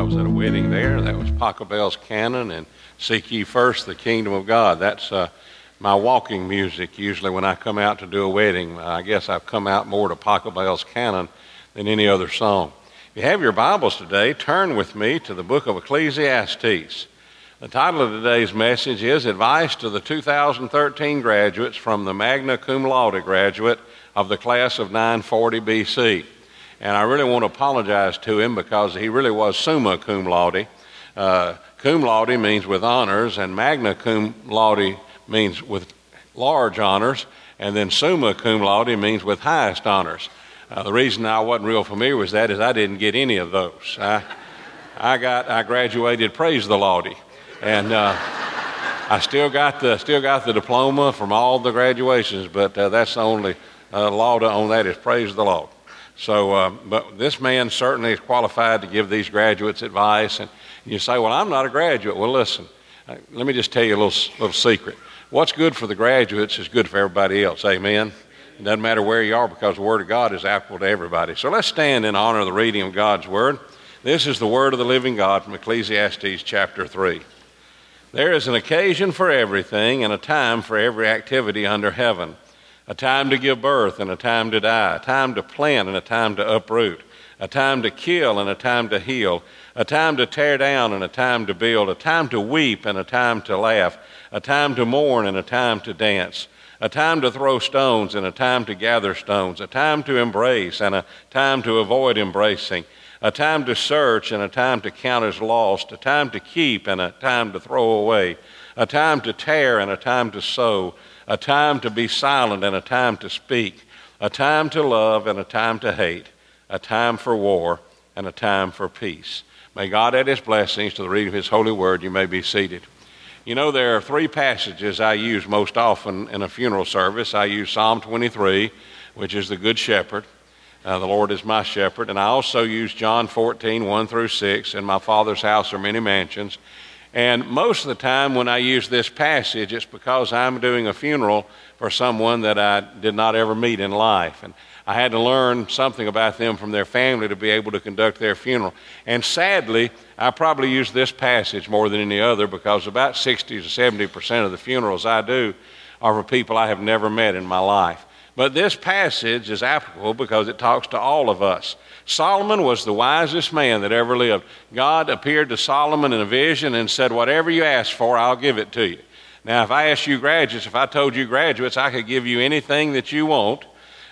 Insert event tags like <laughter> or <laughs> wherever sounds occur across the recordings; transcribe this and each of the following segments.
I was at a wedding there. That was Pachelbel's Canon and Seek Ye First the Kingdom of God. That's uh, my walking music usually when I come out to do a wedding. I guess I've come out more to Pachelbel's Canon than any other song. If you have your Bibles today, turn with me to the book of Ecclesiastes. The title of today's message is Advice to the 2013 graduates from the Magna Cum Laude graduate of the class of 940 BC. And I really want to apologize to him because he really was summa cum laude. Uh, cum laude means with honors, and magna cum laude means with large honors, and then summa cum laude means with highest honors. Uh, the reason I wasn't real familiar with that is I didn't get any of those. I, I got I graduated praise the laude, and uh, I still got the still got the diploma from all the graduations, but uh, that's the only uh, laude on that is praise the Lord. So, uh, but this man certainly is qualified to give these graduates advice. And you say, well, I'm not a graduate. Well, listen, uh, let me just tell you a little, little secret. What's good for the graduates is good for everybody else. Amen. It doesn't matter where you are because the Word of God is applicable to everybody. So let's stand in honor of the reading of God's Word. This is the Word of the living God from Ecclesiastes chapter 3. There is an occasion for everything and a time for every activity under heaven a time to give birth and a time to die, a time to plant and a time to uproot, a time to kill and a time to heal, a time to tear down and a time to build, a time to weep and a time to laugh, a time to mourn and a time to dance, a time to throw stones and a time to gather stones, a time to embrace and a time to avoid embracing, a time to search and a time to count as lost, a time to keep and a time to throw away, a time to tear and a time to sow a time to be silent and a time to speak, a time to love and a time to hate, a time for war and a time for peace. May God add his blessings to the reading of his holy word. You may be seated. You know, there are three passages I use most often in a funeral service. I use Psalm 23, which is the Good Shepherd. Uh, the Lord is my shepherd. And I also use John 14, 1 through 6. In my Father's house are many mansions. And most of the time, when I use this passage, it's because I'm doing a funeral for someone that I did not ever meet in life. And I had to learn something about them from their family to be able to conduct their funeral. And sadly, I probably use this passage more than any other because about 60 to 70 percent of the funerals I do are for people I have never met in my life. But this passage is applicable because it talks to all of us. Solomon was the wisest man that ever lived. God appeared to Solomon in a vision and said, Whatever you ask for, I'll give it to you. Now, if I asked you graduates, if I told you graduates I could give you anything that you want,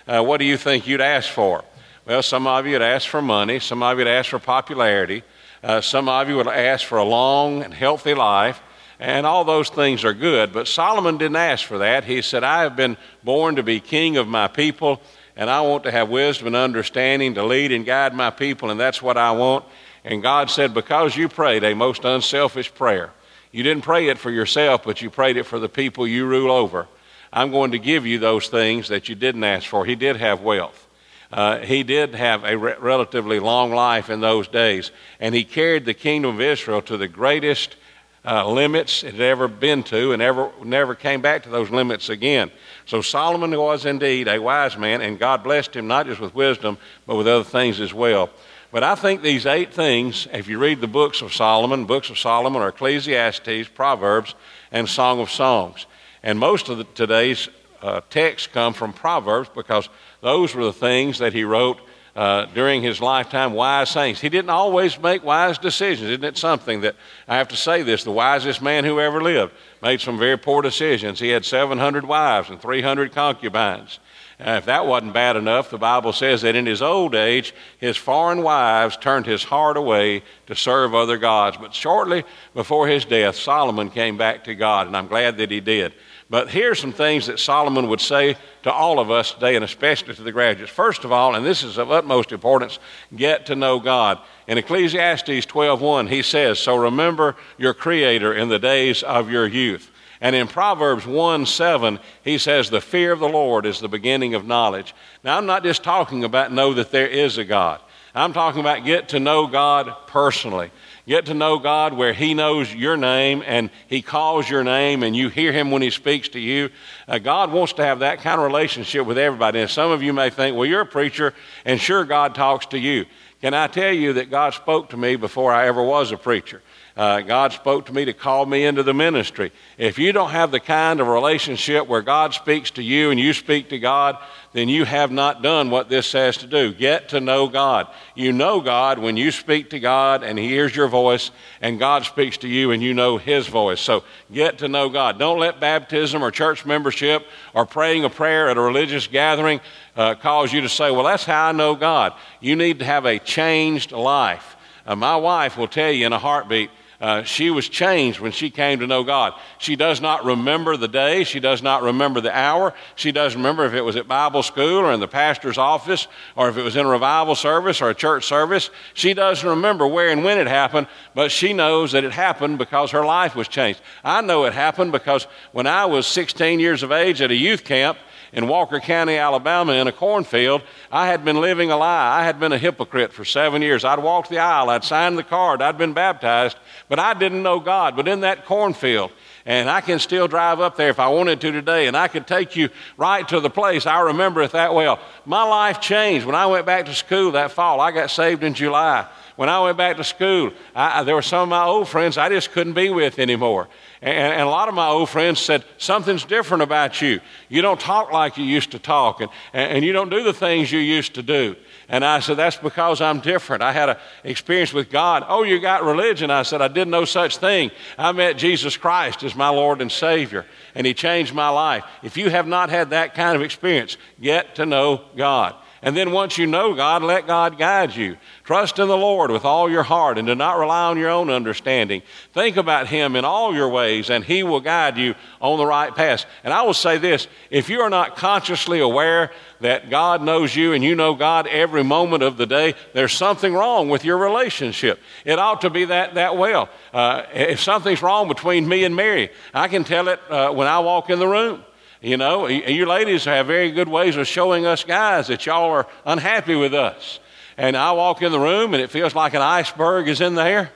uh, what do you think you'd ask for? Well, some of you would ask for money, some of you would ask for popularity, uh, some of you would ask for a long and healthy life, and all those things are good. But Solomon didn't ask for that. He said, I have been born to be king of my people and I want to have wisdom and understanding to lead and guide my people, and that's what I want. And God said, Because you prayed a most unselfish prayer, you didn't pray it for yourself, but you prayed it for the people you rule over. I'm going to give you those things that you didn't ask for. He did have wealth. Uh, he did have a re- relatively long life in those days, and he carried the kingdom of Israel to the greatest uh, limits it had ever been to, and ever never came back to those limits again. So Solomon was indeed a wise man, and God blessed him not just with wisdom, but with other things as well. But I think these eight things, if you read the books of Solomon, books of Solomon are Ecclesiastes, Proverbs, and Song of Songs. And most of the, today's uh, texts come from Proverbs because those were the things that he wrote uh, during his lifetime, wise things. He didn't always make wise decisions. Isn't it something that I have to say this? The wisest man who ever lived made some very poor decisions. He had 700 wives and 300 concubines. Uh, if that wasn't bad enough, the Bible says that in his old age, his foreign wives turned his heart away to serve other gods. But shortly before his death, Solomon came back to God, and I'm glad that he did. But here's some things that Solomon would say to all of us today, and especially to the graduates. First of all, and this is of utmost importance, get to know God. In Ecclesiastes 12:1, he says, "So remember your Creator in the days of your youth." And in Proverbs 1 7, he says, The fear of the Lord is the beginning of knowledge. Now, I'm not just talking about know that there is a God. I'm talking about get to know God personally. Get to know God where He knows your name and He calls your name and you hear Him when He speaks to you. Uh, God wants to have that kind of relationship with everybody. And some of you may think, well, you're a preacher and sure God talks to you. Can I tell you that God spoke to me before I ever was a preacher? Uh, God spoke to me to call me into the ministry. If you don't have the kind of relationship where God speaks to you and you speak to God, then you have not done what this says to do. Get to know God. You know God when you speak to God and He hears your voice, and God speaks to you and you know His voice. So get to know God. Don't let baptism or church membership or praying a prayer at a religious gathering uh, cause you to say, Well, that's how I know God. You need to have a changed life. Uh, my wife will tell you in a heartbeat uh, she was changed when she came to know God. She does not remember the day. She does not remember the hour. She doesn't remember if it was at Bible school or in the pastor's office or if it was in a revival service or a church service. She doesn't remember where and when it happened, but she knows that it happened because her life was changed. I know it happened because when I was 16 years of age at a youth camp, in Walker County, Alabama, in a cornfield. I had been living a lie. I had been a hypocrite for seven years. I'd walked the aisle, I'd signed the card, I'd been baptized, but I didn't know God. But in that cornfield, and I can still drive up there if I wanted to today, and I could take you right to the place. I remember it that well. My life changed when I went back to school that fall. I got saved in July. When I went back to school, I, there were some of my old friends I just couldn't be with anymore. And, and, a lot of my old friends said, Something's different about you. You don't talk like you used to talk, and, and you don't do the things you used to do. And I said, That's because I'm different. I had an experience with God. Oh, you got religion. I said, I did no such thing. I met Jesus Christ as my Lord and Savior, and He changed my life. If you have not had that kind of experience, get to know God. And then once you know God, let God guide you. Trust in the Lord with all your heart and do not rely on your own understanding. Think about Him in all your ways, and He will guide you on the right path. And I will say this if you are not consciously aware that God knows you and you know God every moment of the day, there's something wrong with your relationship. It ought to be that, that well. Uh, if something's wrong between me and Mary, I can tell it uh, when I walk in the room. You know, you ladies have very good ways of showing us guys that y'all are unhappy with us. And I walk in the room and it feels like an iceberg is in there.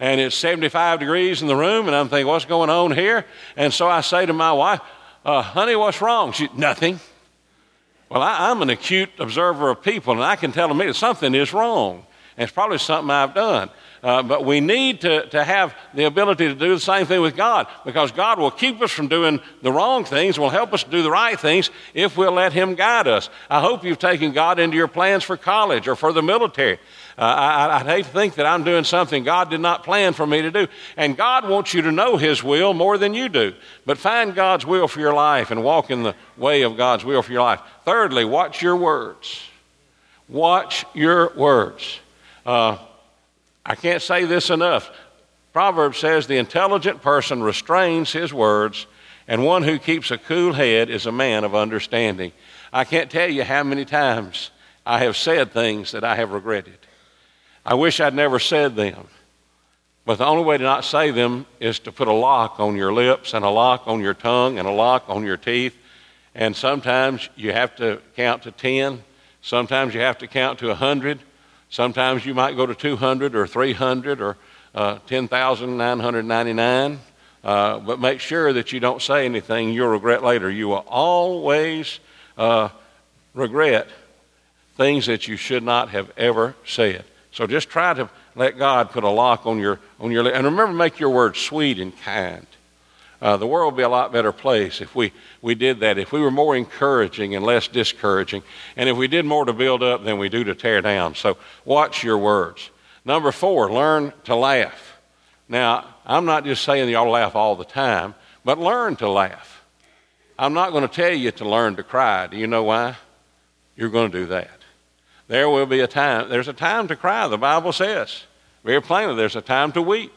And it's 75 degrees in the room, and I'm thinking, what's going on here? And so I say to my wife, uh, honey, what's wrong? She, nothing. Well, I, am an acute observer of people, and I can tell them something is wrong. And it's probably something I've done. Uh, but we need to, to have the ability to do the same thing with God because God will keep us from doing the wrong things, will help us do the right things if we'll let Him guide us. I hope you've taken God into your plans for college or for the military. Uh, I, would hate to think that I'm doing something God did not plan for me to do. And God wants you to know His will more than you do. But find God's will for your life and walk in the way of God's will for your life. Thirdly, watch your words. Watch your words. Uh, I can't say this enough. Proverbs says the intelligent person restrains his words, and one who keeps a cool head is a man of understanding. I can't tell you how many times I have said things that I have regretted. I wish I'd never said them. But the only way to not say them is to put a lock on your lips and a lock on your tongue and a lock on your teeth. And sometimes you have to count to 10. Sometimes you have to count to a 100. Sometimes you might go to 200 or 300 or uh, 10,999. Uh, but make sure that you don't say anything you'll regret later. You will always uh, regret things that you should not have ever said. So just try to let God put a lock on your on your and remember make your words sweet and kind. Uh, the world would be a lot better place if we, we did that, if we were more encouraging and less discouraging, and if we did more to build up than we do to tear down. So watch your words. Number four, learn to laugh. Now, I'm not just saying you ought to laugh all the time, but learn to laugh. I'm not going to tell you to learn to cry. Do you know why? You're going to do that. There will be a time, there's a time to cry, the Bible says. Very plainly, there's a time to weep.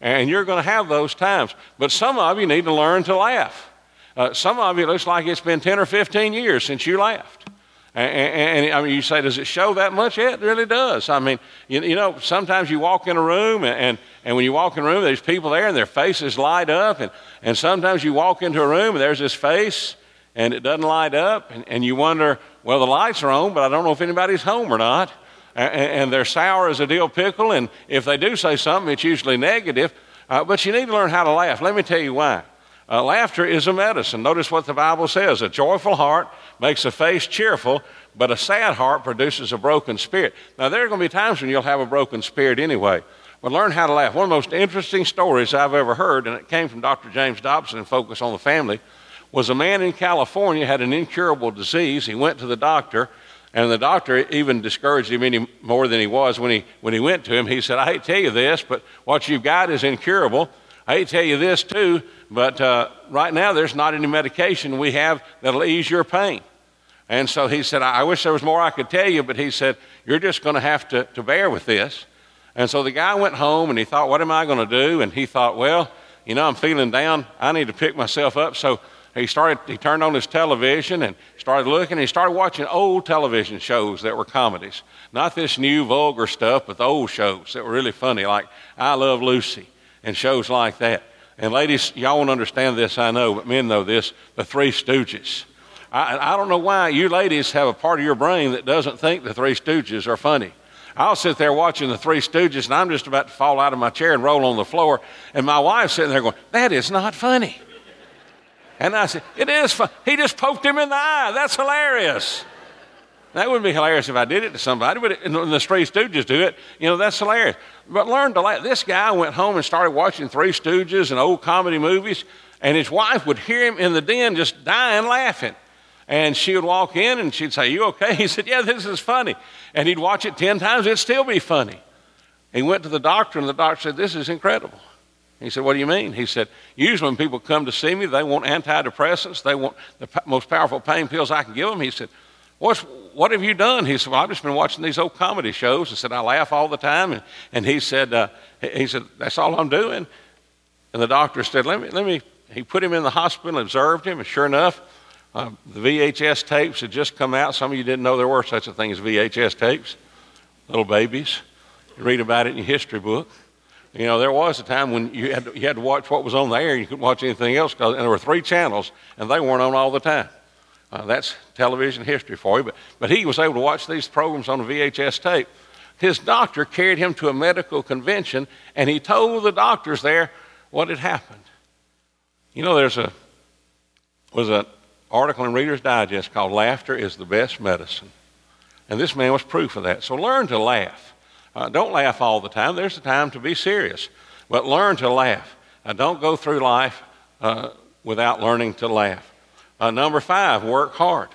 And you're going to have those times. But some of you need to learn to laugh. Uh, some of you, it looks like it's been 10 or 15 years since you laughed. And, and, and, I mean, you say, does it show that much? Yeah, it really does. I mean, you, you know, sometimes you walk in a room, and, and, and when you walk in a room, there's people there, and their faces light up. And, and sometimes you walk into a room, and there's this face, and it doesn't light up. And, and you wonder, well, the lights are on, but I don't know if anybody's home or not and they're sour as a dill pickle. And if they do say something, it's usually negative. Uh, but you need to learn how to laugh. Let me tell you why. Uh, laughter is a medicine. Notice what the Bible says a joyful heart makes a face cheerful, but a sad heart produces a broken spirit. Now, there are going to be times when you'll have a broken spirit anyway. But learn how to laugh. One of the most interesting stories I've ever heard, and it came from Dr. James Dobson Focus on the Family, was a man in California had an incurable disease. He went to the doctor, and the doctor even discouraged him any more than he was when he, when he went to him. He said, I hate to tell you this, but what you've got is incurable. I hate to tell you this too, but uh, right now there's not any medication we have that'll ease your pain. And so he said, I wish there was more I could tell you, but he said, You're just going to have to bear with this. And so the guy went home and he thought, What am I going to do? And he thought, Well, you know, I'm feeling down. I need to pick myself up. So he started, he turned on his television and started looking. And he started watching old television shows that were comedies. Not this new vulgar stuff, but the old shows that were really funny, like I Love Lucy and shows like that. And ladies, y'all won't understand this, I know, but men know this the Three Stooges. I, I don't know why you ladies have a part of your brain that doesn't think the Three Stooges are funny. I'll sit there watching the Three Stooges, and I'm just about to fall out of my chair and roll on the floor, and my wife's sitting there going, That is not funny. And I said, It is fun. He just poked him in the eye. That's hilarious. That wouldn't be hilarious if I did it to somebody, but it, the Three Stooges do it. You know, that's hilarious. But learn to laugh. This guy went home and started watching Three Stooges and old comedy movies, and his wife would hear him in the den just dying laughing. And she would walk in and she'd say, You okay? <laughs> He said, Yeah, this is funny. And he'd watch it 10 times, it'd still be funny. He went to the doctor, and the doctor said, This is incredible. He said, What do you mean? He said, Usually when people come to see me, they want antidepressants, they want the most powerful pain pills I can give them. He said, What's, What have you done? He said, Well, I've just been watching these old comedy shows. He said, I laugh all the time. And, and he, said, uh, he said, That's all I'm doing. And the doctor said, Let me, let me, he put him in the hospital, observed him, and sure enough, uh, the VHS tapes had just come out. Some of you didn't know there were such a thing as VHS tapes, little babies. You read about it in your history book. You know, there was a time when you had to, you had to watch what was on the air. You couldn't watch anything else, and there were three channels, and they weren't on all the time. Uh, that's television history for you. But, but he was able to watch these programs on a VHS tape. His doctor carried him to a medical convention, and he told the doctors there what had happened. You know, there's a was an article in Reader's Digest called Laughter is the Best Medicine. And this man was proof of that. So learn to laugh. Uh, don't laugh all the time. There's a time to be serious. But learn to laugh. Uh, don't go through life uh, without learning to laugh. Uh, number five, work hard.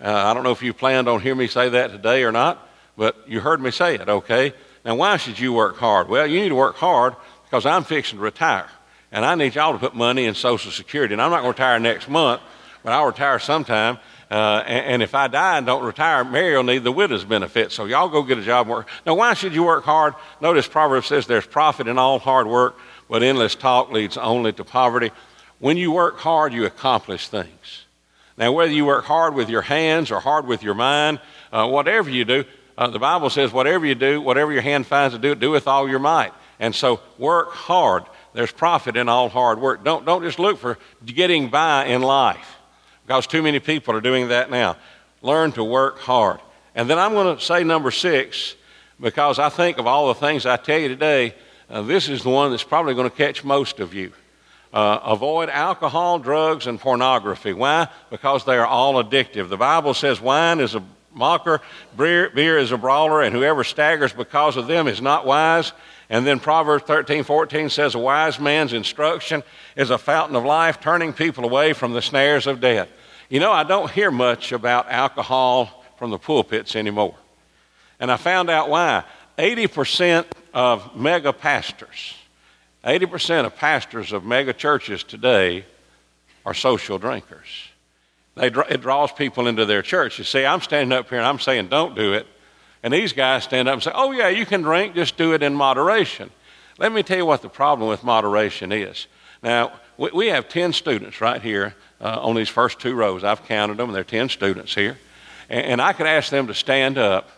Uh, I don't know if you planned on hearing me say that today or not, but you heard me say it, okay? Now, why should you work hard? Well, you need to work hard because I'm fixing to retire. And I need y'all to put money in Social Security. And I'm not going to retire next month but I'll retire sometime. Uh, and, and, if I die and don't retire, Mary will need the widow's benefit. So y'all go get a job and work. Now, why should you work hard? Notice Proverbs says there's profit in all hard work, but endless talk leads only to poverty. When you work hard, you accomplish things. Now, whether you work hard with your hands or hard with your mind, uh, whatever you do, uh, the Bible says, whatever you do, whatever your hand finds to do, do with all your might. And so, work hard. There's profit in all hard work. Don't, don't just look for getting by in life because too many people are doing that now. Learn to work hard. And then I'm going to say number six, because I think of all the things I tell you today, uh, this is the one that's probably going to catch most of you. Uh, avoid alcohol, drugs, and pornography. Why? Because they are all addictive. The Bible says wine is a mocker, beer, beer is a brawler, and whoever staggers because of them is not wise. And then Proverbs 13, 14 says, A wise man's instruction is a fountain of life, turning people away from the snares of death. You know, I don't hear much about alcohol from the pulpits anymore. And I found out why. 80% of mega pastors, 80% of pastors of mega churches today are social drinkers. They, it draws people into their church. You see, I'm standing up here and I'm saying, don't do it. And these guys stand up and say, oh, yeah, you can drink, just do it in moderation. Let me tell you what the problem with moderation is. Now, we, we have 10 students right here uh, on these first two rows. I've counted them, and there are 10 students here. And, and I could ask them to stand up.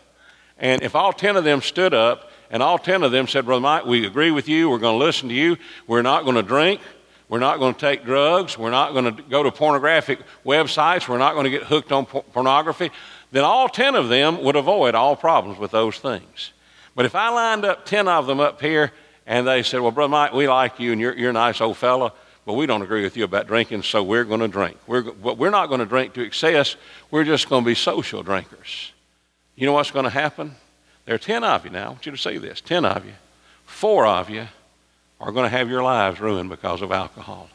And if all 10 of them stood up and all 10 of them said, Brother Mike, we agree with you, we're going to listen to you, we're not going to drink, we're not going to take drugs, we're not going to go to pornographic websites, we're not going to get hooked on pornography, then all 10 of them would avoid all problems with those things. But if I lined up 10 of them up here and they said, Well, Brother Mike, we like you and you're, you're a nice old fellow, but we don't agree with you about drinking, so we're going to drink. We're, but we're not going to drink to excess. We're just going to be social drinkers. You know what's going to happen? There are 10 of you now. I want you to see this 10 of you. Four of you are going to have your lives ruined because of alcohol.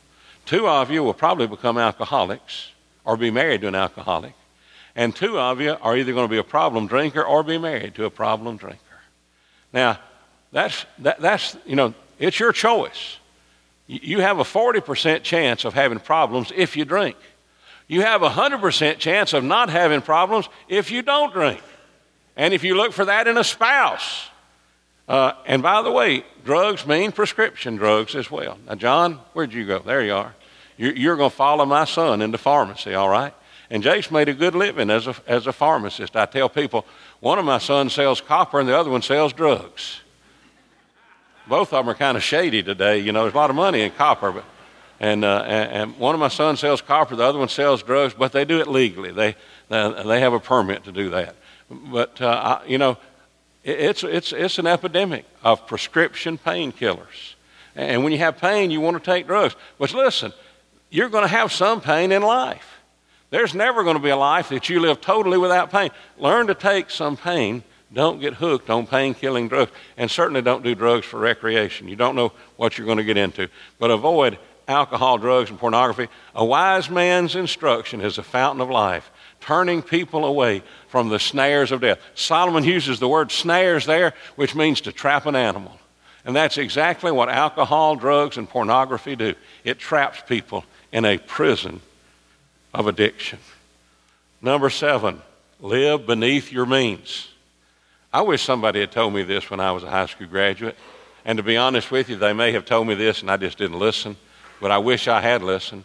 Two of you will probably become alcoholics or be married to an alcoholic. And two of you are either going to be a problem drinker or be married to a problem drinker. Now, that's, that, that's you know, it's your choice. You have a 40% chance of having problems if you drink. You have a 100% chance of not having problems if you don't drink. And if you look for that in a spouse. Uh, and by the way, drugs mean prescription drugs as well. Now, John, where'd you go? There you are. You're, going to follow my son into pharmacy, all right? And Jace made a good living as a, as a pharmacist. I tell people, one of my sons sells copper and the other one sells drugs both of them are kind of shady today. You know, there's a lot of money in copper, but and, uh, and, one of my sons sells copper, the other one sells drugs, but they do it legally. They they have a permit to do that. But uh, I, you know, it's it's it's an epidemic of prescription painkillers. And when you have pain, you want to take drugs. But listen, you're going to have some pain in life. There's never going to be a life that you live totally without pain. Learn to take some pain don't get hooked on pain killing drugs. And certainly don't do drugs for recreation. You don't know what you're going to get into. But avoid alcohol, drugs, and pornography. A wise man's instruction is a fountain of life, turning people away from the snares of death. Solomon uses the word snares there, which means to trap an animal. And that's exactly what alcohol, drugs, and pornography do. It traps people in a prison of addiction. Number seven, live beneath your means. I wish somebody had told me this when I was a high school graduate. And to be honest with you, they may have told me this and I just didn't listen. But I wish I had listened.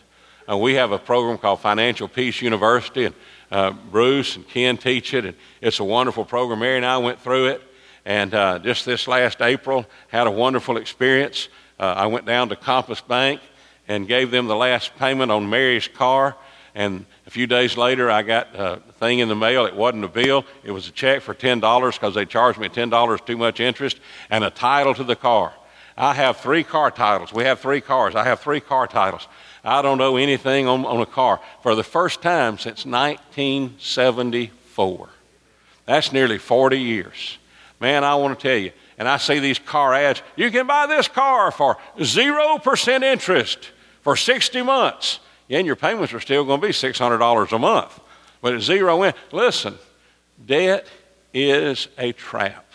Uh, we have a program called Financial Peace University, and uh, Bruce and Ken teach it. And it's a wonderful program. Mary and I went through it. And uh, just this last April, had a wonderful experience. Uh, I went down to Compass Bank and gave them the last payment on Mary's car. And a few days later, I got a thing in the mail. It wasn't a bill, it was a check for $10 because they charged me $10 too much interest and a title to the car. I have three car titles. We have three cars. I have three car titles. I don't owe anything on, on a car for the first time since 1974. That's nearly 40 years. Man, I want to tell you, and I see these car ads you can buy this car for 0% interest for 60 months and your payments are still going to be $600 a month. But at zero in, listen, debt is a trap.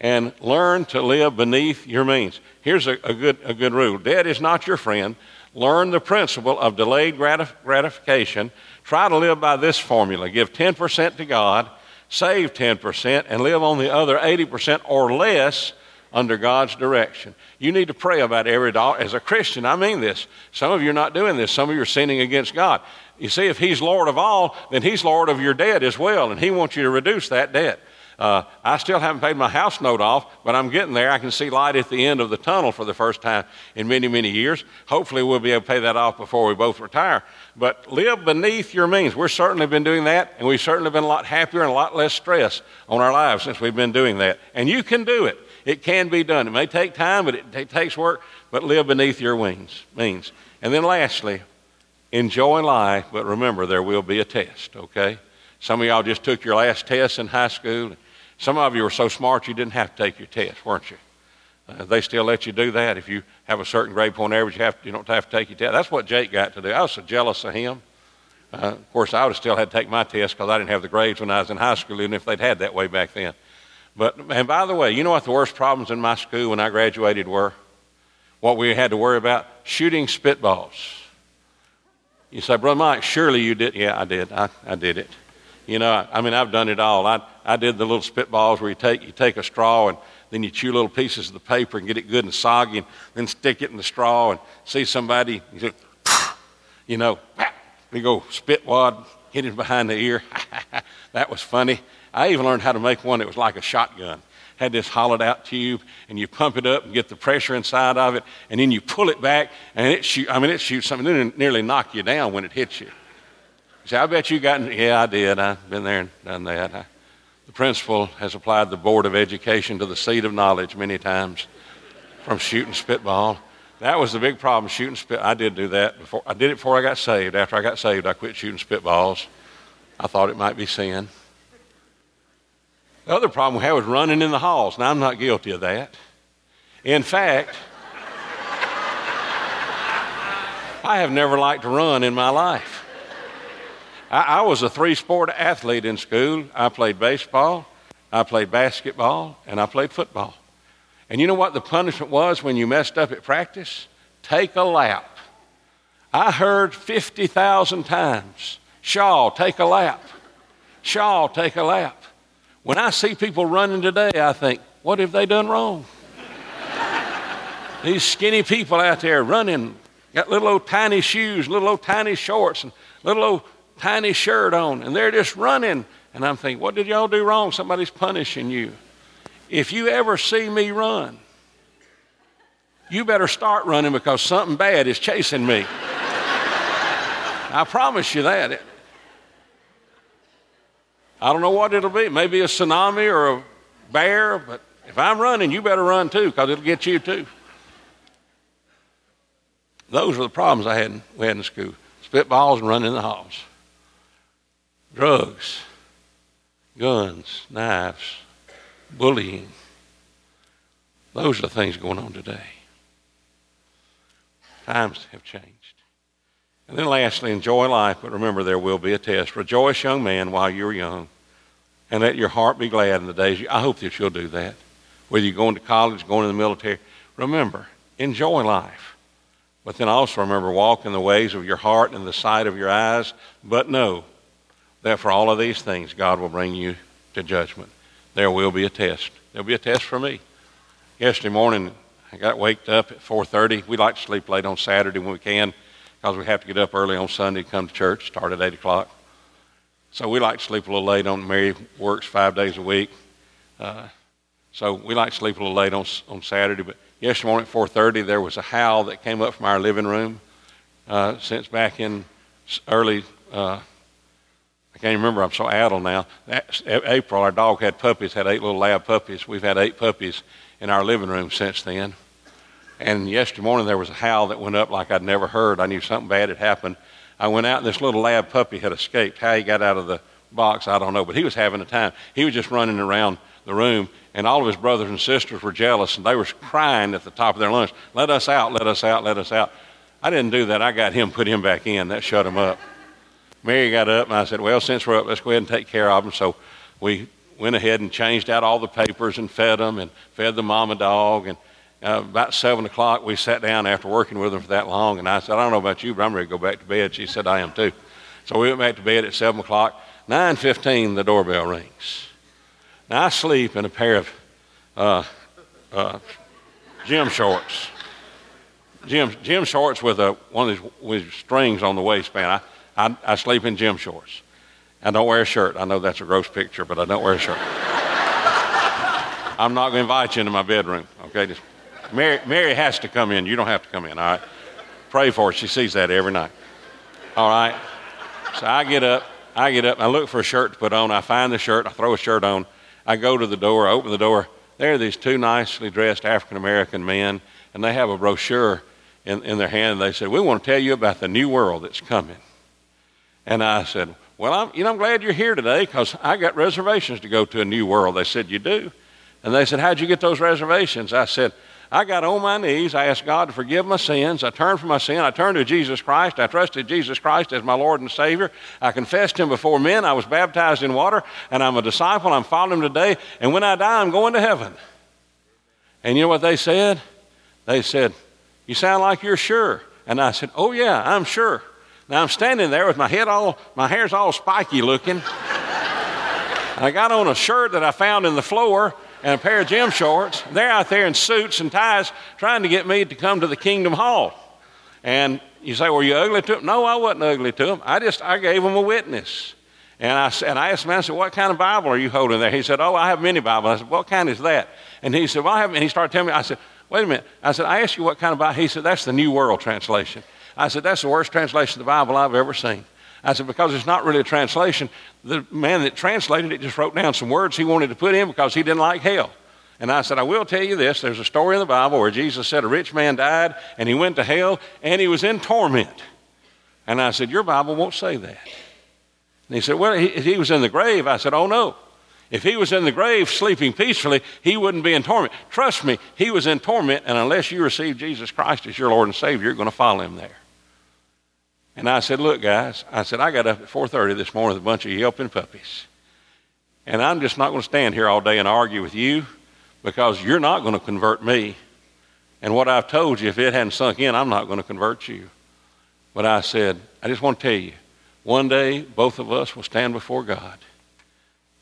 And learn to live beneath your means. Here's a, a good, a good rule debt is not your friend. Learn the principle of delayed gratif- gratification. Try to live by this formula give 10% to God, save 10%, and live on the other 80% or less under God's direction. You need to pray about every dollar. As a Christian, I mean this. Some of you are not doing this. Some of you are sinning against God. You see, if He's Lord of all, then He's Lord of your debt as well, and He wants you to reduce that debt. Uh, I still haven't paid my house note off, but I'm getting there. I can see light at the end of the tunnel for the first time in many, many years. Hopefully, we'll be able to pay that off before we both retire. But live beneath your means. We've certainly been doing that, and we've certainly been a lot happier and a lot less stress on our lives since we've been doing that. And you can do it. It can be done. It may take time, but it, takes work, but live beneath your wings, means. And then lastly, enjoy life, but remember there will be a test, okay? Some of y'all just took your last test in high school. Some of you were so smart you didn't have to take your test, weren't you? Uh, they still let you do that. If you have a certain grade point average, you, have to, you don't have to take your test. That's what Jake got to do. I was so jealous of him. Uh, of course, I would have still had to take my test because I didn't have the grades when I was in high school, even if they'd had that way back then. But, and by the way, you know what the worst problems in my school when I graduated were? What we had to worry about? Shooting spitballs. You say, Brother Mike, surely you did. Yeah, I did. I, I did it. You know, I, I mean, I've done it all. I, I did the little spitballs where you take, you take a straw and then you chew little pieces of the paper and get it good and soggy and then stick it in the straw and see somebody, you, say, <laughs> you know, <laughs> we go spit wad, hit him behind the ear. <laughs> that was funny. I even learned how to make one that was like a shotgun. Had this hollowed out tube, and you pump it up and get the pressure inside of it, and then you pull it back, and it shoot. I mean, it shoots something. It nearly knock you down when it hits you. you say, I bet you got. Yeah, I did. I've been there and done that. I, the principal has applied the Board of Education to the seat of knowledge many times from shooting spitball. That was the big problem, shooting spit. I did do that before. I did it before I got saved. After I got saved, I quit shooting spitballs. I thought it might be sin. The other problem we had was running in the halls. Now, I'm not guilty of that. In fact, I have never liked to run in my life. I, I was a three sport athlete in school. I played baseball, I played basketball, and I played football. And you know what the punishment was when you messed up at practice? Take a lap. I heard 50,000 times, Shaw, take a lap. Shaw, take a lap. When I see people running today, I think, what have they done wrong? <laughs> These skinny people out there running, got little old tiny shoes, little old tiny shorts, and little old tiny shirt on, and they're just running. And I'm thinking, what did y'all do wrong? Somebody's punishing you. If you ever see me run, you better start running because something bad is chasing me. <laughs> I promise you that. I don't know what it'll be. Maybe a tsunami or a bear, but if I'm running, you better run too because it'll get you too. Those were the problems I had in, we had in school spitballs and running in the halls, drugs, guns, knives, bullying. Those are the things going on today. Times have changed. And then lastly, enjoy life, but remember there will be a test. Rejoice, young man, while you're young, and let your heart be glad in the days. I hope that you'll do that. Whether you're going to college, going to the military, remember, enjoy life. But then also remember, walk in the ways of your heart and the sight of your eyes. But know that for all of these things, God will bring you to judgment there will be a test. There'll be a test for me. Yesterday morning, I got waked up at 4.30. We like to sleep late on Saturday when we can because we have to get up early on Sunday come to church, start at 8 o'clock. So we like to sleep a little late on Mary works five days a week. Uh, so we like to sleep a little late on, on Saturday. But yesterday morning at 4.30, there was a howl that came up from our living room uh, since back in early uh, I can't remember. I'm so addled now. April, our dog had puppies, had eight little lab puppies. We've had eight puppies in our living room since then. And yesterday morning there was a howl that went up like I'd never heard. I knew something bad had happened. I went out and this little lab puppy had escaped. How he got out of the box, I don't know, but he was having a time. He was just running around the room, and all of his brothers and sisters were jealous, and they were crying at the top of their lungs, Let us out, let us out, let us out. I didn't do that. I got him, put him back in. That shut him up. Mary got up and I said, Well, since we're up, let's go ahead and take care of them. So we went ahead and changed out all the papers and fed them and fed the mama dog. And uh, about 7 o'clock, we sat down after working with them for that long. And I said, I don't know about you, but I'm ready to go back to bed. She said, I am too. So we went back to bed at 7 o'clock. 9.15, the doorbell rings. Now, I sleep in a pair of uh, uh, gym shorts. Gym, gym shorts with a, one of these with strings on the waistband. I, I, I sleep in gym shorts. I don't wear a shirt. I know that's a gross picture, but I don't wear a shirt. <laughs> I'm not going to invite you into my bedroom, okay? Just, Mary, Mary has to come in. You don't have to come in, all right? Pray for her. She sees that every night. All right? So I get up. I get up. I look for a shirt to put on. I find the shirt. I throw a shirt on. I go to the door. I open the door. There are these two nicely dressed African American men, and they have a brochure in, in their hand. They said, We want to tell you about the new world that's coming. And I said, Well, I'm, you know, I'm glad you're here today because I got reservations to go to a new world. They said, You do? And they said, How'd you get those reservations? I said, I got on my knees. I asked God to forgive my sins. I turned from my sin. I turned to Jesus Christ. I trusted Jesus Christ as my Lord and Savior. I confessed Him before men. I was baptized in water, and I'm a disciple. I'm following Him today. And when I die, I'm going to heaven. And you know what they said? They said, You sound like you're sure. And I said, Oh, yeah, I'm sure. Now I'm standing there with my head all, my hair's all spiky looking. <laughs> I got on a shirt that I found in the floor and a pair of gym shorts. They're out there in suits and ties trying to get me to come to the Kingdom Hall. And you say, were you ugly to them? No, I wasn't ugly to them. I just, I gave them a witness. And I, said and I asked him, I said, what kind of Bible are you holding there? He said, oh, I have many Bibles. I said, what kind is that? And he said, well, I have, and he started telling me, I said, wait a minute. I said, I asked you what kind of Bible. He said, that's the New World Translation. I said, That's the worst translation of the Bible I've ever seen. I said, Because it's not really a translation. The man that translated it just wrote down some words he wanted to put in because he didn't like hell. And I said, I will tell you this. There's a story in the Bible where Jesus said a rich man died and he went to hell and he was in torment. And I said, Your Bible won't say that. And he said, Well, he, he was in the grave. I said, Oh, no. If he was in the grave sleeping peacefully, he wouldn't be in torment. Trust me, he was in torment, and unless you receive Jesus Christ as your Lord and Savior, you're going to follow him there. And I said, Look, guys, I said, I got up at 4.30 this morning with a bunch of yelping puppies. And I'm just not going to stand here all day and argue with you because you're not going to convert me. And what I've told you, if it hadn't sunk in, I'm not going to convert you. But I said, I just want to tell you, one day both of us will stand before God.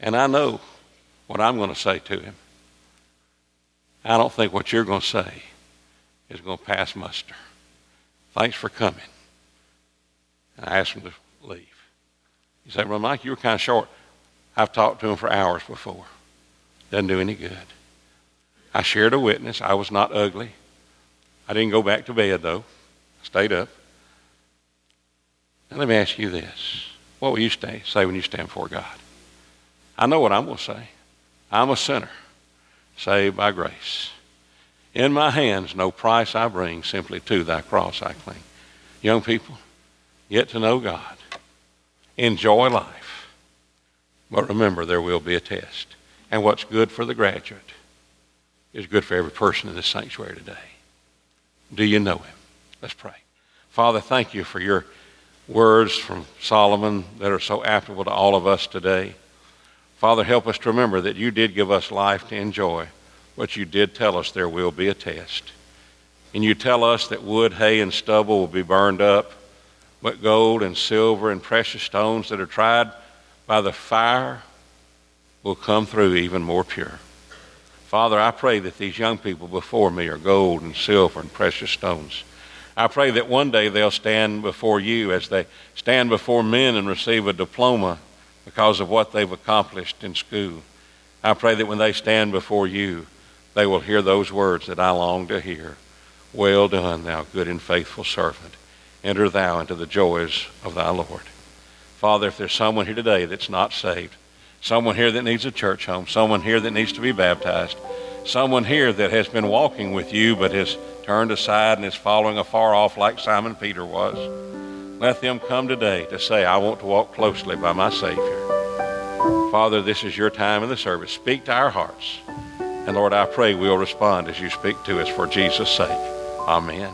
And I know what I'm going to say to him. I don't think what you're going to say is going to pass muster. Thanks for coming. And I asked him to leave. He said, Well, Mike, you were kind of short. I've talked to him for hours before. Doesn't do any good. I shared a witness. I was not ugly. I didn't go back to bed, though. I stayed up. Now, let me ask you this. What will you say, say when you stand before God? I know what I'm going to say. I'm a sinner, saved by grace. In my hands, no price I bring, simply to thy cross I cling. Young people, get to know God. Enjoy life. But remember, there will be a test. And what's good for the graduate is good for every person in this sanctuary today. Do you know him? Let's pray. Father, thank you for your words from Solomon that are so applicable to all of us today. Father, help us to remember that you did give us life to enjoy, but you did tell us there will be a test. And you tell us that wood, hay, and stubble will be burned up, but gold and silver and precious stones that are tried by the fire will come through even more pure. Father, I pray that these young people before me are gold and silver and precious stones. I pray that one day they'll stand before you as they stand before men and receive a diploma because of what they've accomplished in school. I pray that when they stand before you, they will hear those words that I long to hear. Well done, thou good and faithful servant. Enter thou into the joys of thy Lord. Father, if there's someone here today that's not saved, someone here that needs a church home, someone here that needs to be baptized, someone here that has been walking with you but has turned aside and is following afar off like Simon Peter was, let them come today to say, I want to walk closely by my Savior. Father, this is your time in the service. Speak to our hearts. And Lord, I pray we'll respond as you speak to us for Jesus' sake. Amen.